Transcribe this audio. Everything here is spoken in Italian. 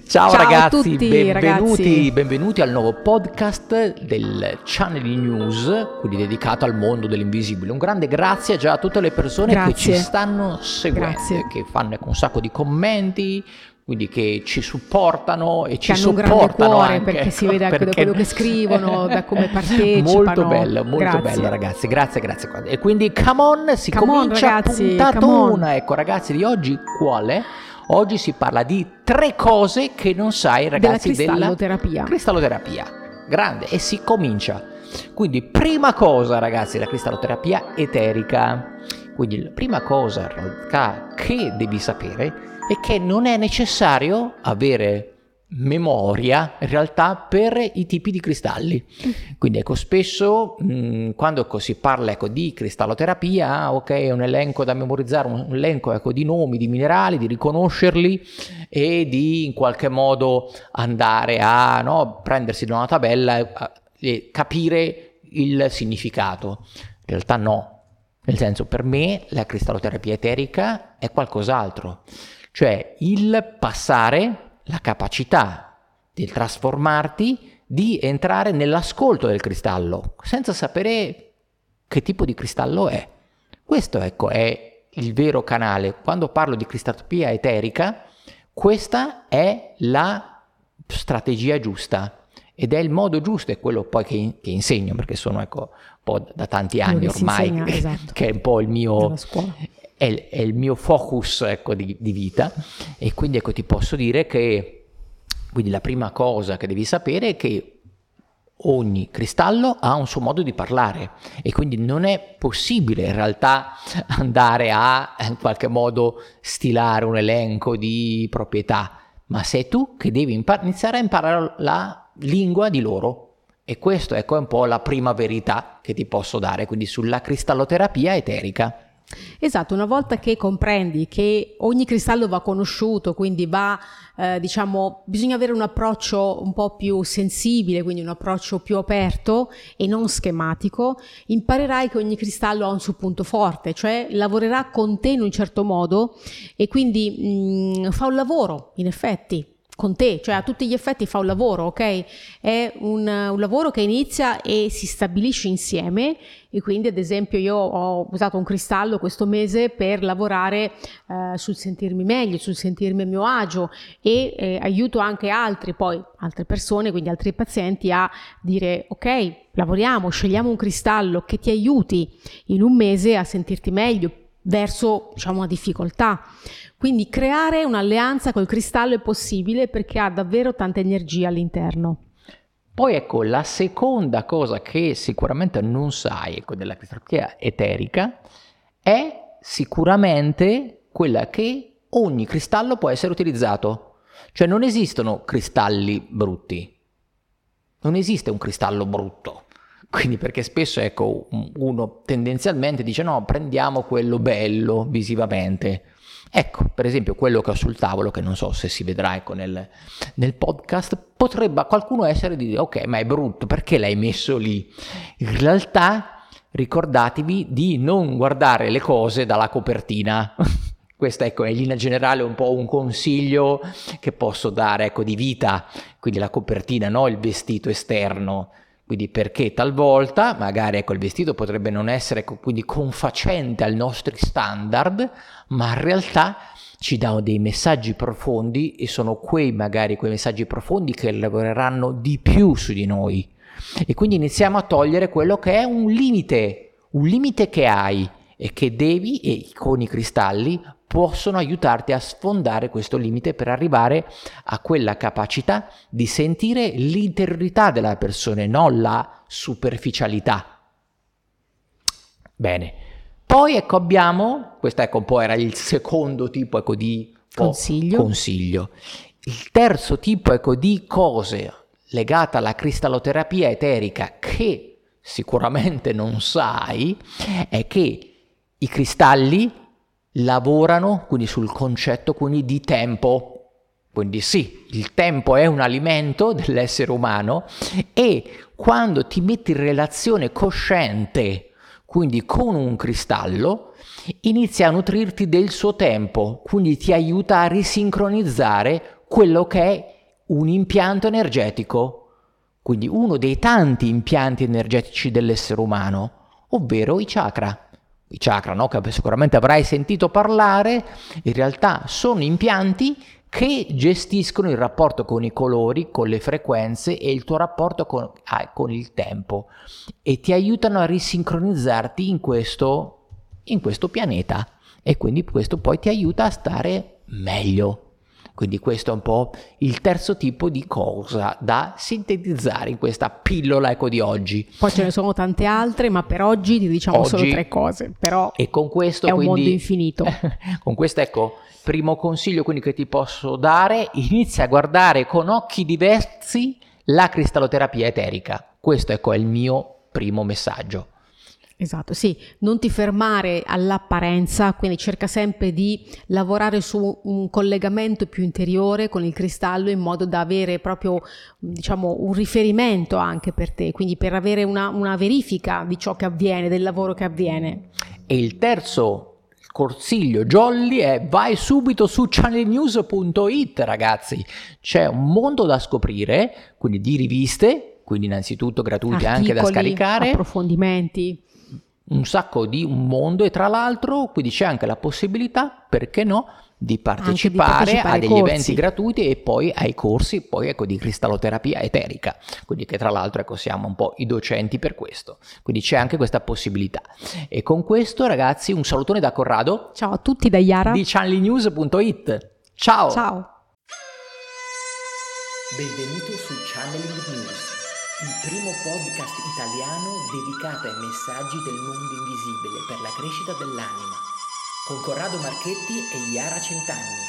Ciao, Ciao ragazzi, tutti, benvenuti, ragazzi. benvenuti al nuovo podcast del Channel News, quindi dedicato al mondo dell'invisibile. Un grande grazie già a tutte le persone che ci Grazie. stanno seguendo, Grazie. che fanno ecco, un sacco di commenti, quindi che ci supportano e ci supportano cuore anche, perché si ecco, vede anche da perché- quello che scrivono, da come partecipano. Molto bello, molto Grazie. bello ragazzi, grazie, grazie. E quindi come on, si Come on, comincia ragazzi, puntata come on. una. Ecco ragazzi, di oggi quale? Oggi si parla di tre cose che non sai ragazzi Della cristalloterapia. cristalloterapia. Grande e si comincia. Quindi prima cosa ragazzi, la cristalloterapia eterica. Quindi la prima cosa che devi sapere è che non è necessario avere memoria in realtà per i tipi di cristalli. Quindi ecco, spesso mh, quando ecco, si parla ecco, di cristalloterapia, ah, ok, è un elenco da memorizzare, un, un elenco ecco, di nomi, di minerali, di riconoscerli e di in qualche modo andare a no, prendersi da una tabella e, a- e capire il significato. In realtà no, nel senso per me la cristalloterapia eterica è qualcos'altro, cioè il passare la capacità di trasformarti, di entrare nell'ascolto del cristallo, senza sapere che tipo di cristallo è. Questo ecco è il vero canale. Quando parlo di cristalloterapia eterica, questa è la strategia giusta ed è il modo giusto, è quello poi che, che insegno, perché sono ecco, un po' da tanti anni ormai, insegna, che, esatto. che è un po' il mio. È, è il mio focus ecco, di, di vita e quindi ecco, ti posso dire che quindi la prima cosa che devi sapere è che ogni cristallo ha un suo modo di parlare e quindi non è possibile in realtà andare a in qualche modo stilare un elenco di proprietà, ma sei tu che devi impar- iniziare a imparare la lingua di loro. E questo ecco, è un po' la prima verità che ti posso dare, quindi sulla cristalloterapia eterica. Esatto, una volta che comprendi che ogni cristallo va conosciuto, quindi va, eh, diciamo, bisogna avere un approccio un po' più sensibile, quindi un approccio più aperto e non schematico, imparerai che ogni cristallo ha un suo punto forte, cioè lavorerà con te in un certo modo e quindi mm, fa un lavoro, in effetti. Con te, cioè a tutti gli effetti fa un lavoro, ok? È un, un lavoro che inizia e si stabilisce insieme e quindi ad esempio io ho usato un cristallo questo mese per lavorare eh, sul sentirmi meglio, sul sentirmi a mio agio e eh, aiuto anche altri, poi altre persone, quindi altri pazienti a dire ok, lavoriamo, scegliamo un cristallo che ti aiuti in un mese a sentirti meglio verso diciamo una difficoltà. Quindi creare un'alleanza col cristallo è possibile perché ha davvero tanta energia all'interno. Poi ecco, la seconda cosa che sicuramente non sai ecco, della cristalloterapia eterica è sicuramente quella che ogni cristallo può essere utilizzato. Cioè non esistono cristalli brutti. Non esiste un cristallo brutto. Quindi perché spesso ecco, un- uno tendenzialmente dice no, prendiamo quello bello visivamente. Ecco, per esempio quello che ho sul tavolo, che non so se si vedrà ecco, nel, nel podcast, potrebbe a qualcuno essere di dire ok, ma è brutto, perché l'hai messo lì? In realtà ricordatevi di non guardare le cose dalla copertina. Questo ecco, è in linea generale un po' un consiglio che posso dare ecco, di vita, quindi la copertina, no? il vestito esterno. Quindi perché talvolta magari ecco, il vestito potrebbe non essere ecco, quindi confacente ai nostri standard, ma in realtà ci dà dei messaggi profondi e sono quei magari quei messaggi profondi che lavoreranno di più su di noi. E quindi iniziamo a togliere quello che è un limite, un limite che hai e che devi e con i cristalli possono aiutarti a sfondare questo limite per arrivare a quella capacità di sentire l'interiorità della persona e non la superficialità. Bene. Poi ecco abbiamo, questo ecco un po' era il secondo tipo ecco di Consiglio. consiglio. Il terzo tipo ecco di cose legate alla cristalloterapia eterica che sicuramente non sai è che i cristalli lavorano quindi sul concetto quindi di tempo. Quindi sì, il tempo è un alimento dell'essere umano e quando ti metti in relazione cosciente quindi con un cristallo, inizia a nutrirti del suo tempo, quindi ti aiuta a risincronizzare quello che è un impianto energetico, quindi uno dei tanti impianti energetici dell'essere umano, ovvero i chakra. I chakra, no? che sicuramente avrai sentito parlare, in realtà sono impianti che gestiscono il rapporto con i colori, con le frequenze e il tuo rapporto con, ah, con il tempo e ti aiutano a risincronizzarti in questo, in questo pianeta e quindi questo poi ti aiuta a stare meglio. Quindi questo è un po' il terzo tipo di cosa da sintetizzare in questa pillola ecco di oggi. Poi ce ne sono tante altre, ma per oggi ti diciamo oggi, solo tre cose, però e con questo, è un quindi, mondo infinito. con questo ecco, primo consiglio quindi che ti posso dare, inizia a guardare con occhi diversi la cristalloterapia eterica. Questo ecco è il mio primo messaggio. Esatto, sì, non ti fermare all'apparenza, quindi cerca sempre di lavorare su un collegamento più interiore con il cristallo in modo da avere proprio, diciamo, un riferimento anche per te, quindi per avere una, una verifica di ciò che avviene, del lavoro che avviene. E il terzo consiglio jolly è vai subito su channelnews.it ragazzi, c'è un mondo da scoprire, quindi di riviste, quindi innanzitutto gratuite Articoli, anche da scaricare, approfondimenti un sacco di un mondo e tra l'altro quindi c'è anche la possibilità, perché no, di partecipare, di partecipare a degli eventi gratuiti e poi ai corsi poi ecco di cristalloterapia eterica, quindi che tra l'altro ecco siamo un po' i docenti per questo, quindi c'è anche questa possibilità. E con questo ragazzi un salutone da Corrado. Ciao a tutti da Yara di channelnews.it. Ciao! Ciao! Benvenuto su Channeling News il primo podcast italiano dedicato ai messaggi del mondo invisibile per la crescita dell'anima, con Corrado Marchetti e Iara Centanni.